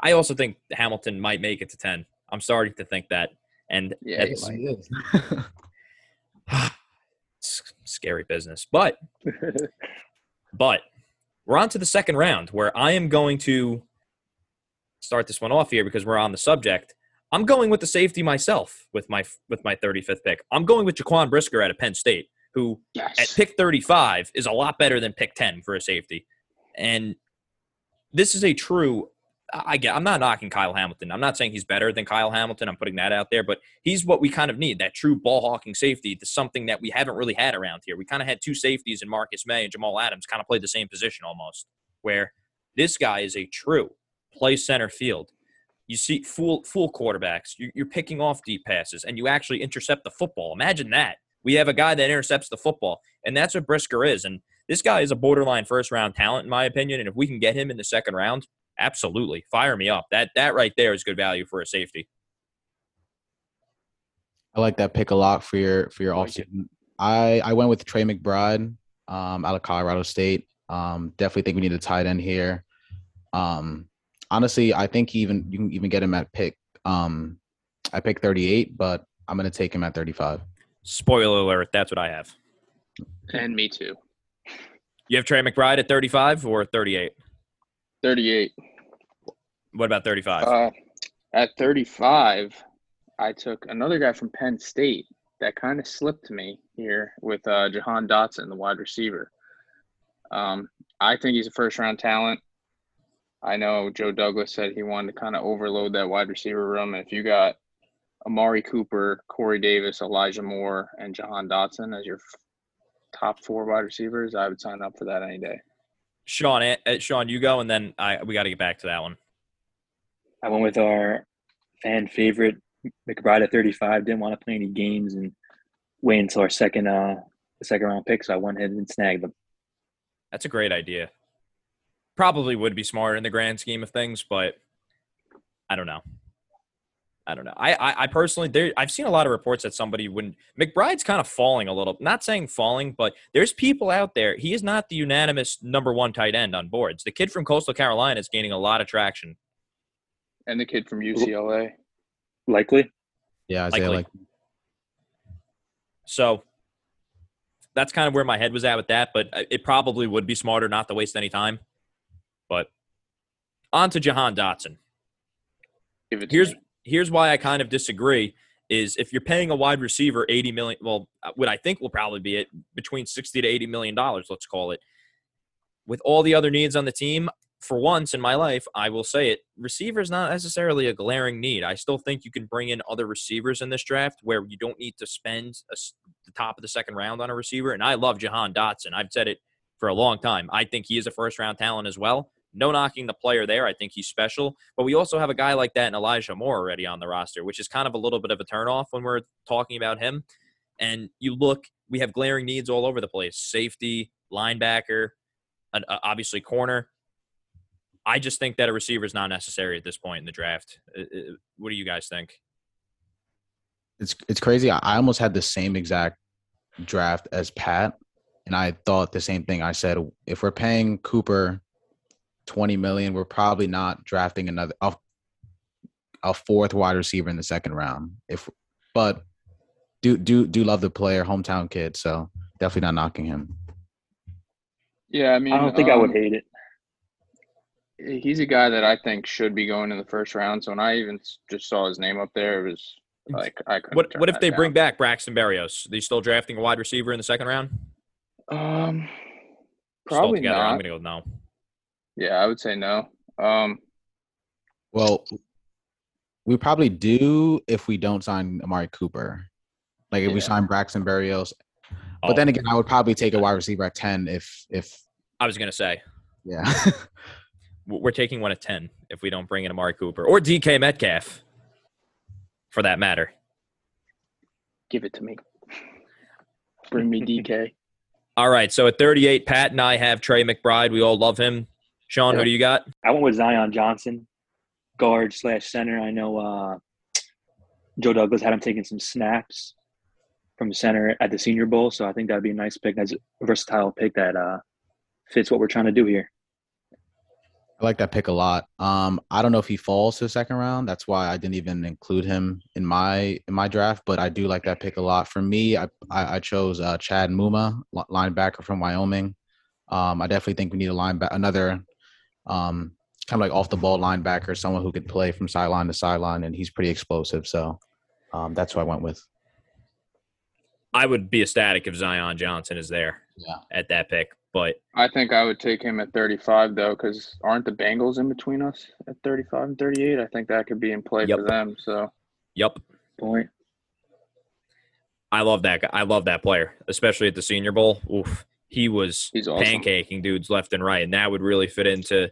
I also think Hamilton might make it to ten. I'm starting to think that, and Yeah, he s- *laughs* *sighs* *sighs* scary business. But but we're on to the second round where I am going to start this one off here because we're on the subject. I'm going with the safety myself with my with my 35th pick. I'm going with Jaquan Brisker out of Penn State, who yes. at pick 35 is a lot better than pick 10 for a safety. And this is a true I get I'm not knocking Kyle Hamilton. I'm not saying he's better than Kyle Hamilton. I'm putting that out there, but he's what we kind of need, that true ball hawking safety. That's something that we haven't really had around here. We kind of had two safeties in Marcus Maye and Jamal Adams kind of played the same position almost, where this guy is a true play center field. You see full full quarterbacks. You- You're picking off deep passes, and you actually intercept the football. Imagine that. We have a guy that intercepts the football, and that's what Brisker is. And this guy is a borderline first round talent, in my opinion. And if we can get him in the second round, absolutely fire me up. That that right there is good value for a safety. I like that pick a lot for your for your Like offseason. I I went with Trey McBride um, out of Colorado State. Um, definitely think we need a tight end here. Um, honestly, I think even you can even get him at pick. Um, I pick 38, but I'm gonna take him at 35. Spoiler alert, that's what I have. and me too. You have Trey McBride at 35 or 38? 38. What about 35? Uh, at 35, I took another guy from Penn State that kind of slipped to me here with uh, Jahan Dotson, the wide receiver. Um, I think he's a first round talent. I know Joe Douglas said he wanted to kind of overload that wide receiver room. And if you got Amari Cooper, Corey Davis, Elijah Moore, and Jahan Dotson as your top four wide receivers, I would sign up for that any day. Sean, eh, eh, Sean, you go, and then I we got to get back to that one. I went with our fan favorite McBride at 35 didn't want to play any games and wait until our second uh second round pick, so I went ahead and snagged them. That's a great idea. Probably would be smart in the grand scheme of things, but I don't know. I don't know. I I, I personally there I've seen a lot of reports that somebody wouldn't McBride's kind of falling a little. Not saying falling, but there's people out there. He is not the unanimous number one tight end on boards. The kid from Coastal Carolina is gaining a lot of traction. And the kid from UCLA. Likely. Yeah, Isaiah Likely. like So that's kind of where my head was at with that, but uh, it probably would be smarter not to waste any time. But on to Jahan Dotson. Give it Here's me. here's why I kind of disagree is if you're paying a wide receiver 80 million, well, uh, what I think will probably be it between 60 to 80 million dollars, let's call it. With all the other needs on the team, for once in my life, I will say it, receiver is not necessarily a glaring need. I still think you can bring in other receivers in this draft where you don't need to spend a the top of the second round on a receiver. And I love Jahan Dotson. I've said it for a long time. I think he is a first round talent as well. No knocking the player there. I think he's special. But we also have a guy like that in Elijah Moore already on the roster, which is kind of a little bit of a turnoff when we're talking about him. And you look, we have glaring needs all over the place safety, linebacker, uh, obviously corner. I just think that a receiver is not necessary at this point in the draft. What do you guys think? it's it's crazy. I I almost had the same exact draft as Pat, and I thought the same thing. I said if we're paying Cooper twenty million, we're probably not drafting another a, a fourth wide receiver in the second round. If but do do do love the player, hometown kid, so definitely not knocking him. Yeah, I mean, I don't think I would um, hate it. He's a guy that I think should be going in the first round. So when I even just saw his name up there, it was like I couldn't. What turn What if that they down. bring back Braxton Berrios? Are they still drafting a wide receiver in the second round? Um, probably not. I'm gonna go no. Yeah, I would say no. Um, Well, we probably do if we don't sign Amari Cooper. Like if we sign Braxton Berrios. But Oh, then again, I would probably take a wide receiver at ten if if I was gonna say yeah. *laughs* we're taking one at ten if we don't bring in Amari Cooper or DK Metcalf, for that matter. give it to me. Bring me DK. *laughs* All right, so at 38, Pat and I have Trey McBride. We all love him. Sean, who do you got? I went with Zion Johnson, guard slash center. I know uh, Joe Douglas had him taking some snaps from center at the Senior Bowl, so I think that'd be a nice pick. That's a versatile pick that uh, fits what we're trying to do here. I like that pick a lot. Um, I don't know if he falls to the second round. That's why I didn't even include him in my in my draft. But I do like that pick a lot. For me, I I, I chose uh, Chad Muma, linebacker from Wyoming. Um, I definitely think we need a linebacker, another um, kind of like off the ball linebacker, someone who could play from sideline to sideline, and he's pretty explosive. So um, that's who I went with. I would be ecstatic if Zion Johnson is there Yeah. at that pick, but I think I would take him at 35 though, because aren't the Bengals in between us at 35 and 38? I think that could be in play Yep. for them. So Yep. Point. I love that guy. I love that player, especially at the Senior Bowl. Oof, he was He's awesome. pancaking dudes left and right, and that would really fit into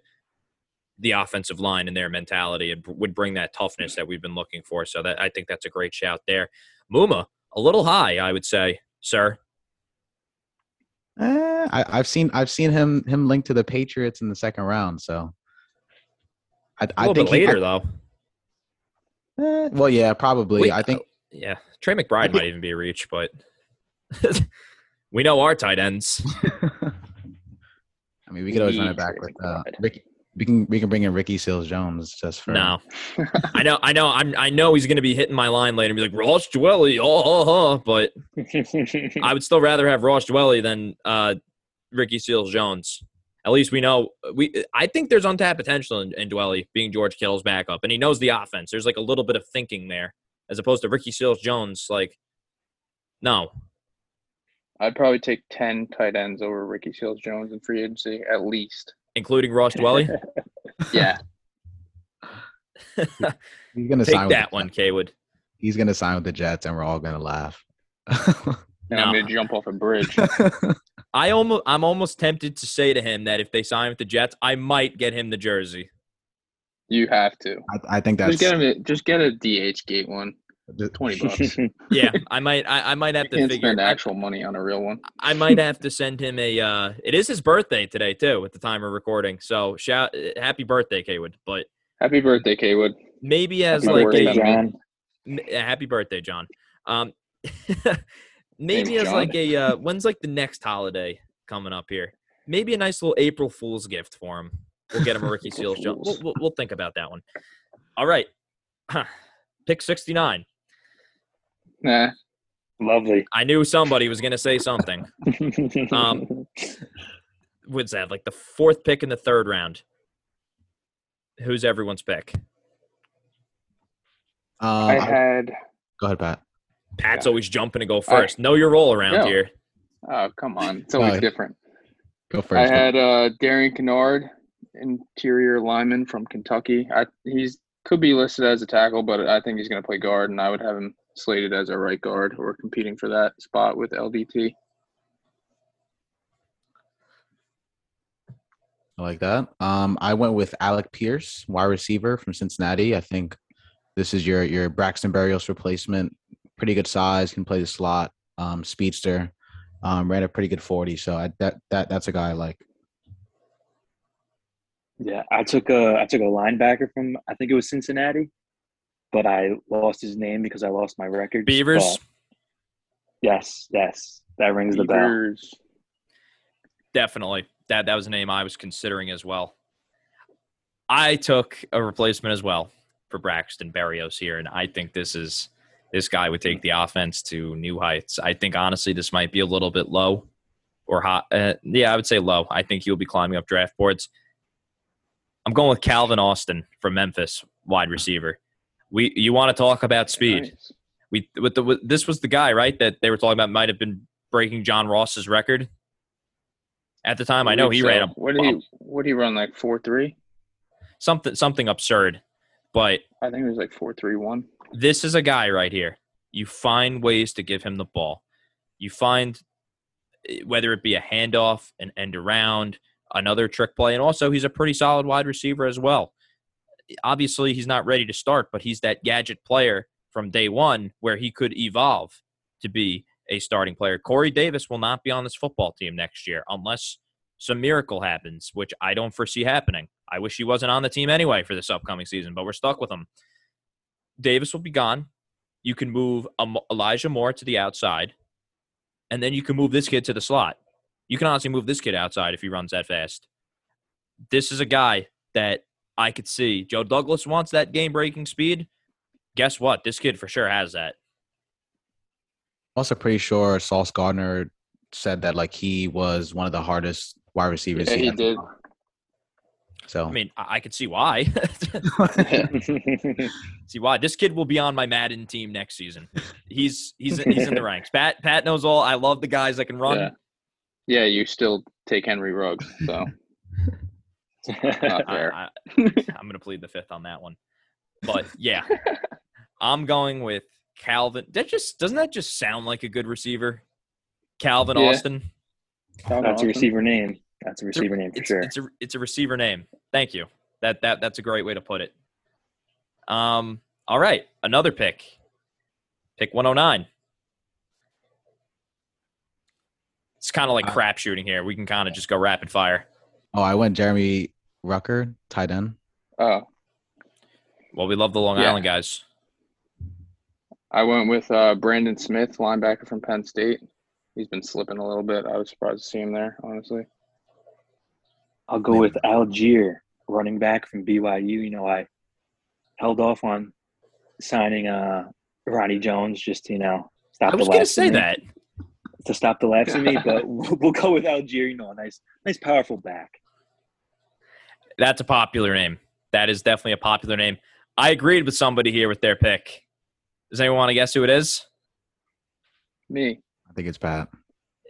the offensive line and their mentality, and would bring that toughness that we've been looking for. So that I think that's a great shout there. Muma, a little high, I would say, sir. Eh, I, I've seen I've seen him him linked to the Patriots in the second round. So I, A I little think bit he- later, though. eh, well, yeah, probably. I think Yeah, Trey McBride think- might even be a reach, but *laughs* we know our tight ends. *laughs* I mean, we could always run it back with uh. Ricky. We can we can bring in Ricky Seals Jones just for No, I know, I know, I'm, I know he's going to be hitting my line later and be like Ross Dwelley, oh, oh, oh, but I would still rather have Ross Dwelley than uh, Ricky Seals Jones. At least we know we. I think there's untapped potential in, in Dwelley being George Kittle's backup, and he knows the offense. There's like a little bit of thinking there, as opposed to Ricky Seals Jones. Like, no, I'd probably take 10 tight ends over Ricky Seals Jones in free agency at least. Including Ross Dwelley. *laughs* Yeah. *laughs* he's gonna Take sign with that the one, Jets. Kaywood. He's gonna sign with the Jets, and we're all gonna laugh. And I'm going to jump off a bridge. *laughs* I almost, I'm almost tempted to say to him that if they sign with the Jets, I might get him the jersey. You have to. I, I think that's Just get him. A, just get a DH gate one. *laughs* Twenty bucks. *laughs* Yeah, I might. I, I might have to figure. spend I, actual money on a real one. *laughs* I might have to send him a. Uh, it is his birthday today too, at the time of recording. So shout, happy birthday, Kaywood. But Happy birthday, Kaywood. maybe as Happy like birthday, a John. M- happy birthday, John. Um, maybe Name's as John. like a uh, when's like the next holiday coming up here? Maybe a nice little April Fool's gift for him. We'll get him a Ricky Seals. John. We'll, we'll, we'll think about that one. All right, *clears throat* pick sixty nine. Nah. Lovely. I knew somebody was gonna say something. *laughs* Um, What's that? Like the fourth pick in the third round. Who's everyone's pick? um, I I- had. go ahead, Pat. Pat's Yeah. always jumping to go first. know your role around No. here. Oh come on, it's always No, different. Go first. I first. had uh, Darian Kinnard, interior lineman from Kentucky. I, he's could be listed as a tackle, but I think he's going to play guard, and I would have him slated as a right guard. We're competing for that spot with LDT. I like that. Um, I went with Alec Pierce, wide receiver from Cincinnati. I think this is your your Braxton Berrios replacement. Pretty good size, can play the slot. Um, speedster, um, ran a pretty good forty. So I, that that that's a guy I like. Yeah, I took a I took a linebacker from I think it was Cincinnati, but I lost his name because I lost my records. Beavers. but yes, yes, that rings the bell. Definitely. That that was a name I was considering as well. I took a replacement as well for Braxton Berrios here, and I think this is this guy would take the offense to new heights. I think honestly this might be a little bit low or hot. Uh, yeah, I would say low. I think he'll be climbing up draft boards. I'm going with Calvin Austin from Memphis, wide receiver. We you want to talk about speed? Nice. We with the with, this was the guy right that they were talking about might have been breaking John Ross's record at the time. I know he believe ran so. a What did he? What did he run like four three? something something absurd, but I think it was like four three one. this is a guy right here. You find ways to give him the ball. You find eh, whether it be a handoff, an end around, another trick play, and also he's a pretty solid wide receiver as well. Obviously, he's not ready to start, but he's that gadget player from day one where he could evolve to be a starting player. Corey Davis will not be on this football team next year unless some miracle happens, which I don't foresee happening. I wish he wasn't on the team anyway for this upcoming season, but we're stuck with him. Davis will be gone. You can move Elijah Moore to the outside, and then you can move this kid to the slot. You can honestly move this kid outside if he runs that fast. This is a guy that I could see. Joe Douglas wants that game breaking speed. Guess what? This kid for sure has that. Also, pretty sure Sauce Gardner said that like he was one of the hardest wide receivers. Yeah, he had. did. So I mean, I, I could see why. *laughs* *laughs* see why this kid will be on my Madden team next season. He's he's he's in the *laughs* ranks. Pat Pat knows all. I love the guys that can run. Yeah. Yeah, you still take Henry Ruggs, so not fair. I, I, *laughs* I'm going to plead the fifth on that one. But yeah, *laughs* I'm going with Calvin. That just doesn't that just sound like a good receiver? Calvin Yeah. Austin. That's a receiver name. That's a It's receiver name for it's, sure. It's a it's a receiver name. Thank you. That that that's a great way to put it. Um. All right, another pick. Pick 109. It's kind of like Uh, crap shooting here. We can kind of just go rapid fire. oh, I went Jeremy Ruckert, tight end. Oh, Well, we love the Long Yeah. Island guys. I went with uh, Brandon Smith, linebacker from Penn State. He's been slipping a little bit. I was surprised to see him there, honestly. I'll go with Allgeier, running back from BYU. You know, I held off on signing uh Ronnie Jones just to, you know stop I was the going to say that. to stop the laughs in me, *laughs* but we'll, we'll go with Allgeier. You know, a nice, nice, powerful back. That's a popular name. That is definitely a popular name. I agreed with somebody here with their pick. Does anyone want to guess who it is? Me. I think it's Pat.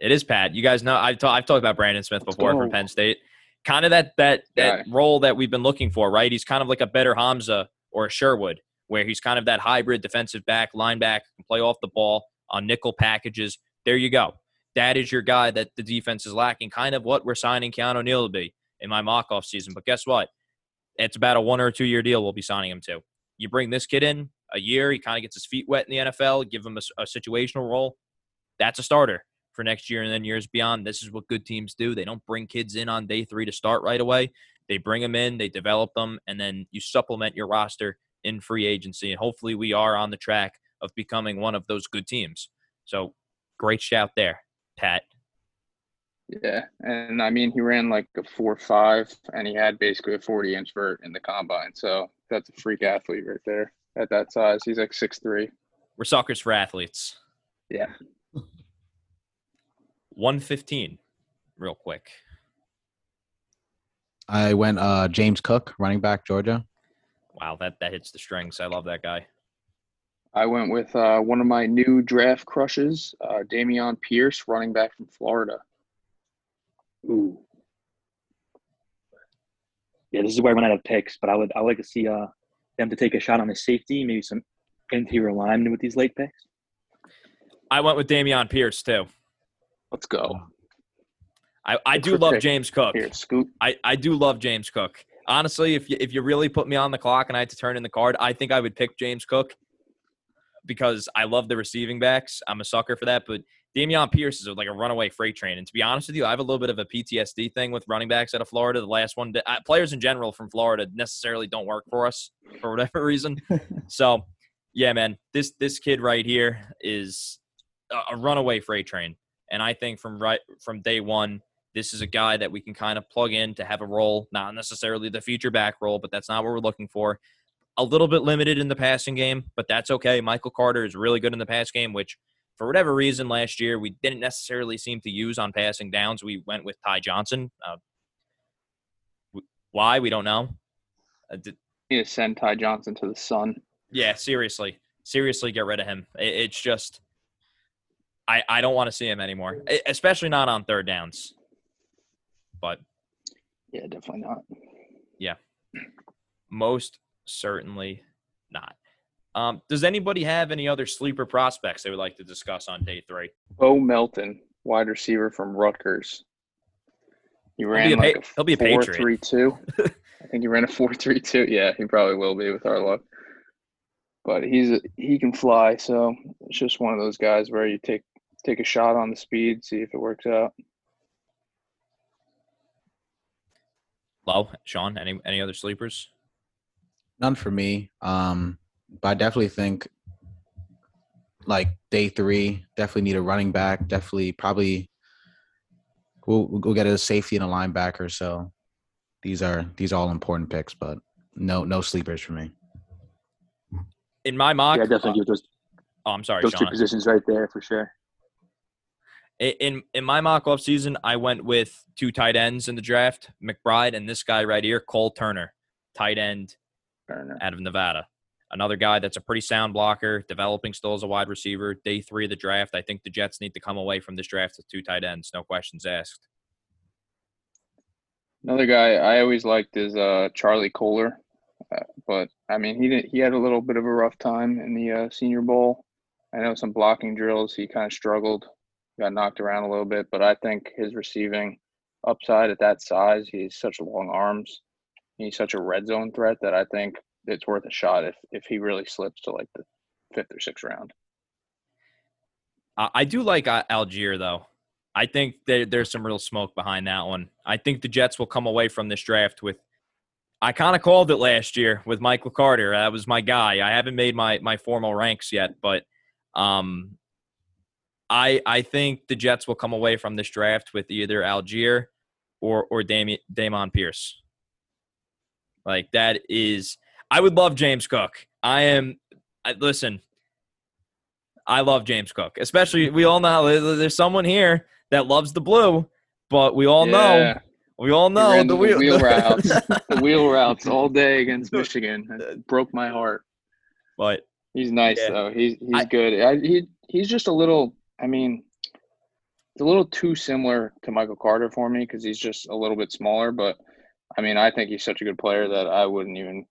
It is Pat. You guys know I've, ta- I've talked about Brandon Smith before from. Penn State. Kind of that that that Guy. role that we've been looking for, right? He's kind of like a better Hamsah or a Sherwood, where he's kind of that hybrid defensive back, linebacker, can play off the ball on nickel packages. There you go. That is your guy that the defense is lacking. Kind of what we're signing Keanu O'Neal to be in my mock off season. But guess what? it's about a one or two year deal we'll be signing him to. You bring this kid in a year, he kind of gets his feet wet in the NFL, give him a, a situational role. That's a starter for next year and then years beyond. This is what good teams do. They don't bring kids in on day three to start right away. They bring them in, they develop them, and then you supplement your roster in free agency. And hopefully, we are on the track of becoming one of those good teams. So, great shout there, Pat. Yeah, and I mean he ran like a four five, and he had basically a forty inch vert in the combine. So that's a freak athlete right there at that size. He's like six three. We're suckers for athletes. Yeah. *laughs* 115, real quick. I went uh, James Cook, running back, Georgia. Wow, that, that hits the strings. I love that guy. I went with uh, one of my new draft crushes, uh, Dameon Pierce, running back from Florida. Ooh. Yeah, this is where I run out of picks, but I would I would like to see uh them to take a shot on the safety, maybe some interior linemen with these late picks. I went with Dameon Pierce too. Let's go. I, I Good do love pick. James Cook. Here, Scoot. I, I do love James Cook. Honestly, if you, if you really put me on the clock and I had to turn in the card, I think I would pick James Cook because I love the receiving backs. I'm a sucker for that. But Dameon Pierce is like a runaway freight train. And to be honest with you, I have a little bit of a PTSD thing with running backs out of Florida. The last one, uh, players in general from Florida necessarily don't work for us *laughs* for whatever reason. *laughs* so, yeah, man, this this kid right here is a, a runaway freight train. And I think from right from day one, this is a guy that we can kind of plug in to have a role, not necessarily the future back role, but that's not what we're looking for. A little bit limited in the passing game, but that's okay. Michael Carter is really good in the pass game, which for whatever reason last year we didn't necessarily seem to use on passing downs. We went with Ty Johnson. Uh, why we don't know. Uh, d- Need to send Ty Johnson to the sun. yeah, seriously, seriously, get rid of him. It, it's just, I I don't want to see him anymore, e- especially not on third downs. But Yeah, definitely not. Yeah, most certainly not. Um, does anybody have any other sleeper prospects they would like to discuss on day three? Bo Melton, wide receiver from Rutgers. He be ran a pa- like a he'll be a four Patriot. three two. *laughs* I think he ran a four three two. Yeah, he probably will be with our luck. But he's a, he can fly, so it's just one of those guys where you take take a shot on the speed, see if it works out. Low, Sean, any any other sleepers? None for me. Um, but I definitely think like day three, definitely need a running back. Definitely, probably we'll we'll get a safety and a linebacker. So these are these are all important picks, but no no sleepers for me. In my mock, Yeah, definitely give those uh, oh, I'm sorry, those two positions right there for sure. In in my mock off season, I went with two tight ends in the draft, McBride and this guy right here, Cole Turner, tight end Turner. out of Nevada. Another guy that's a pretty sound blocker, developing still as a wide receiver. Day three of the draft, I think the Jets need to come away from this draft with two tight ends, no questions asked. Another guy I always liked is uh, Charlie Kolar, uh, but I mean he did he had a little bit of a rough time in the uh, Senior Bowl. I know some blocking drills he kind of struggled, got knocked around a little bit, but I think his receiving upside at that size, he's such long arms, he's such a red zone threat that I think it's worth a shot if if he really slips to like the fifth or sixth round. I, do like Allgeier though. I think there, there's some real smoke behind that one. I think the Jets will come away from this draft with. I kind of called it last year with Michael Carter. That was my guy. I haven't made my my formal ranks yet, but um, I I think the Jets will come away from this draft with either Allgeier or or Dami- Damon Pierce. Like that is, I would love James Cook. I am. I, listen, I love James Cook. Especially, we all know there's someone here that loves the blue, but we all know, we all know the the wheel, wheel *laughs* routes, the wheel routes all day against *laughs* Michigan. It broke my heart. but He's nice Yeah. though. He's he's I- good. I, he he's just a little. I mean, it's a little too similar to Michael Carter for me because he's just a little bit smaller. But I mean, I think he's such a good player that I wouldn't even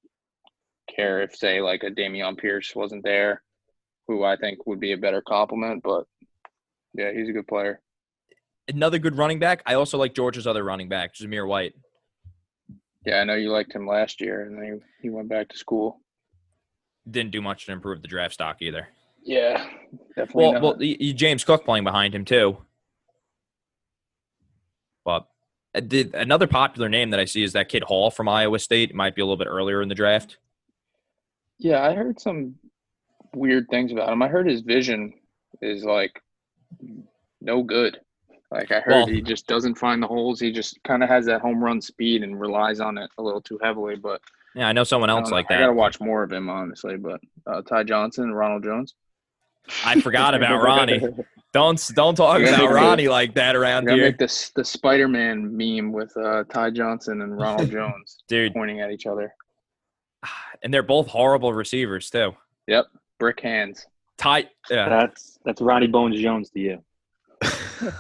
care if, say, like a Dameon Pierce wasn't there, who I think would be a better compliment. But yeah, he's a good player. another good running back. I also like Georgia's other running back, Jameer White. Yeah, I know you liked him last year, and then he, he went back to school. Didn't do much to improve the draft stock either. Yeah, definitely. Well, not. well, James Cook playing behind him too. But uh, did another popular name that I see is that kid Hall from Iowa State. It might be a little bit earlier in the draft. Yeah, I heard some weird things about him. I heard his vision is like no good. Like I heard Well- he just doesn't find the holes. He just kind of has that home run speed and relies on it a little too heavily. But Yeah, I know someone else know. like that. I gotta watch more of him honestly. But uh, Ty Johnson Ronald Jones. I forgot *laughs* about Ronnie. Don't don't talk about the- Ronnie like that around here, make this the Spider Man meme with uh, Ty Johnson and Ronald *laughs* Jones dude. pointing at each other. *sighs* And they're both horrible receivers too. Yep, brick hands. Ty, yeah, That's that's Ronnie Bones Jones to you. *laughs*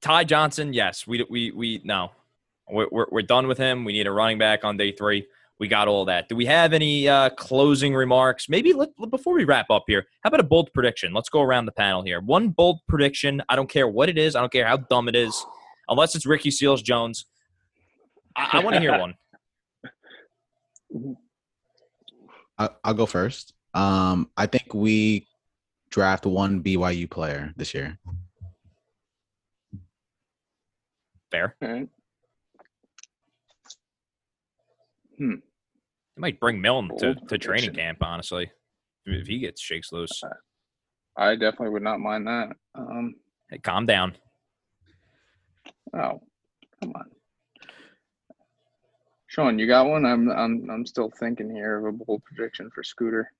Ty Johnson. Yes, we we we no, we're, we're we're done with him. We need a running back on day three. We got all that. Do we have any uh, closing remarks? Maybe let, before we wrap up here, how about a bold prediction? Let's go around the panel here. One bold prediction. I don't care what it is. I don't care how dumb it is, unless it's Ricky Seals Jones. I, I want to hear *laughs* one. I, I'll go first. Um, I think we draft one BYU player this year. Fair. All right. They might bring Milne to, Bold to training camp. Honestly, if he gets shakes loose. I definitely would not mind that. Um, Hey, calm down. oh, come on, Sean, you got one? I'm I'm I'm still thinking here of a bold prediction for Scooter.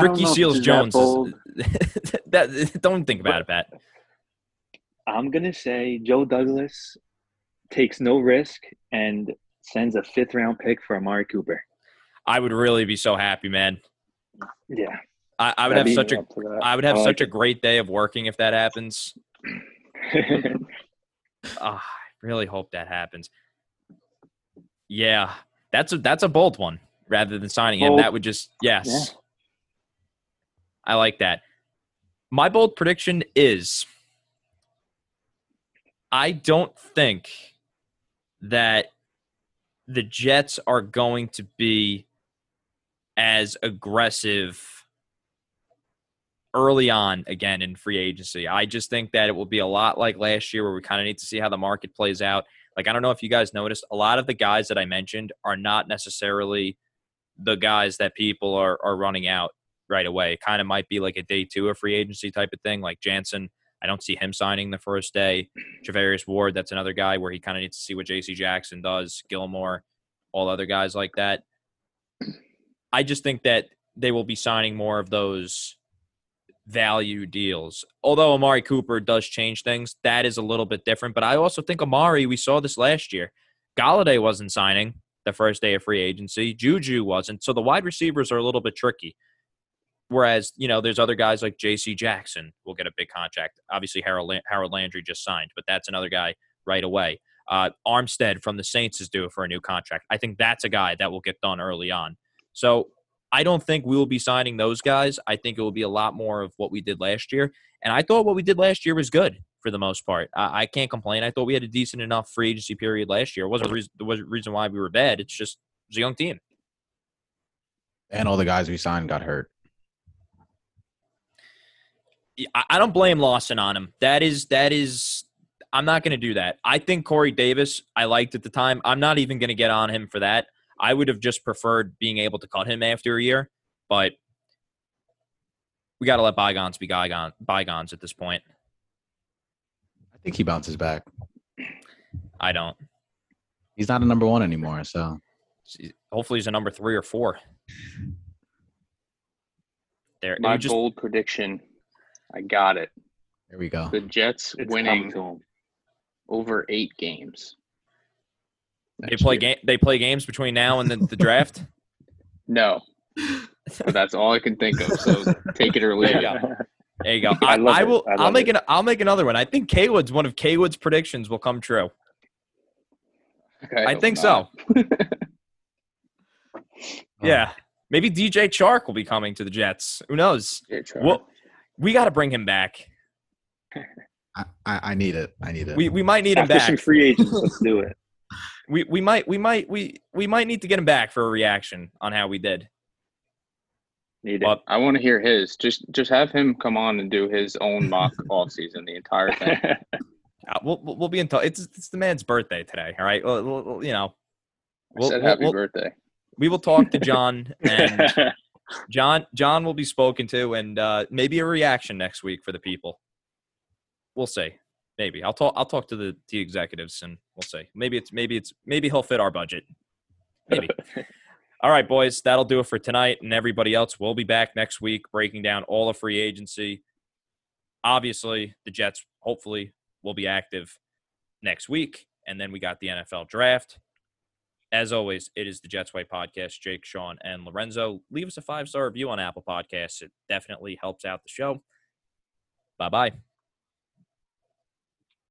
Ricky Seals this is that Jones. *laughs* that *laughs* don't think about it, Pat. I'm gonna say Joe Douglas takes no risk and sends a fifth round pick for Amari Cooper. I would really be so happy, man. Yeah. I, I would That'd have such a Up to that. I would have I like such a great day of working if that happens. *laughs* Ah, I really hope that happens. Yeah, that's a that's a bold one. Rather than signing him, that would just yes. I like that. My bold prediction is I don't think that the Jets are going to be as aggressive early on again in free agency. I just think that it will be a lot like last year where we kind of need to see how the market plays out. Like I don't know if you guys noticed, a lot of the guys that I mentioned are not necessarily the guys that people are are running out right away. It kind of might be like a day two of free agency type of thing. Like Jensen, I don't see him signing the first day. Charvarius Ward, that's another guy where he kind of needs to see what JC Jackson does, Gilmore, all other guys like that. I just think that they will be signing more of those value deals. Although Amari Cooper does change things, that is a little bit different. But I also think Amari, we saw this last year. Golladay wasn't signing the first day of free agency. Juju wasn't. So the wide receivers are a little bit tricky. Whereas, you know, there's other guys like J.C. Jackson will get a big contract. Obviously, Harold, Harold Landry just signed, but that's another guy right away. Uh, Armstead from the Saints is due for a new contract. I think that's a guy that will get done early on. So I don't think we will be signing those guys. I think it will be a lot more of what we did last year. And I thought what we did last year was good for the most part. I, I can't complain. I thought we had a decent enough free agency period last year. It wasn't a reason, there wasn't reason why we were bad. It's just it was a young team. And all the guys we signed got hurt. I I don't blame Lawson on him. That is that is I'm not going to do that. I think Corey Davis I liked at the time. I'm not even going to get on him for that. I would have just preferred being able to cut him after a year, but we got to let bygones be bygones, bygones at this point. I think he bounces back. I don't. He's not a number one anymore. So Hopefully, he's a number three or four. There, My just bold prediction. I got it. there we go. The Jets It's winning to him. over eight games. They play game. They play games between now and the, the draft. *laughs* No, *laughs* but that's all I can think of. So take it or leave it. There you go. *laughs* I, I, I will. I I'll make it. an. I'll make another one. I think Kaywood's one of Kaywood's predictions will come true. Okay, I hope think so. Yeah, maybe DJ Chark will be coming to the Jets. Who knows? Well, we got to bring him back. I, I, I need it. I need it. We we might need him After back. some free agents, let's do it. We we might we might we we might need to get him back for a reaction on how we did. Need But I want to hear his. Just just have him come on and do his own *laughs* mock off season, the entire thing. *laughs* uh, we'll we'll we'll be in touch. It's it's the man's birthday today. All right. Well, we'll- we'll- you know, I We'll- said happy we'll- birthday. we will talk to John *laughs* and John John will be spoken to and uh, maybe a reaction next week for the people. We'll see. Maybe I'll talk. I'll talk to the the executives and we'll see. Maybe it's maybe it's maybe he'll fit our budget. Maybe. *laughs* All right, boys. That'll do it for tonight. And everybody else, we'll be back next week breaking down all of free agency. Obviously, the Jets hopefully will be active next week, and then we got the NFL draft. As always, it is the Jets Way podcast. Jake, Sean, and Lorenzo. Leave us a five star review on Apple Podcasts. It definitely helps out the show. Bye bye.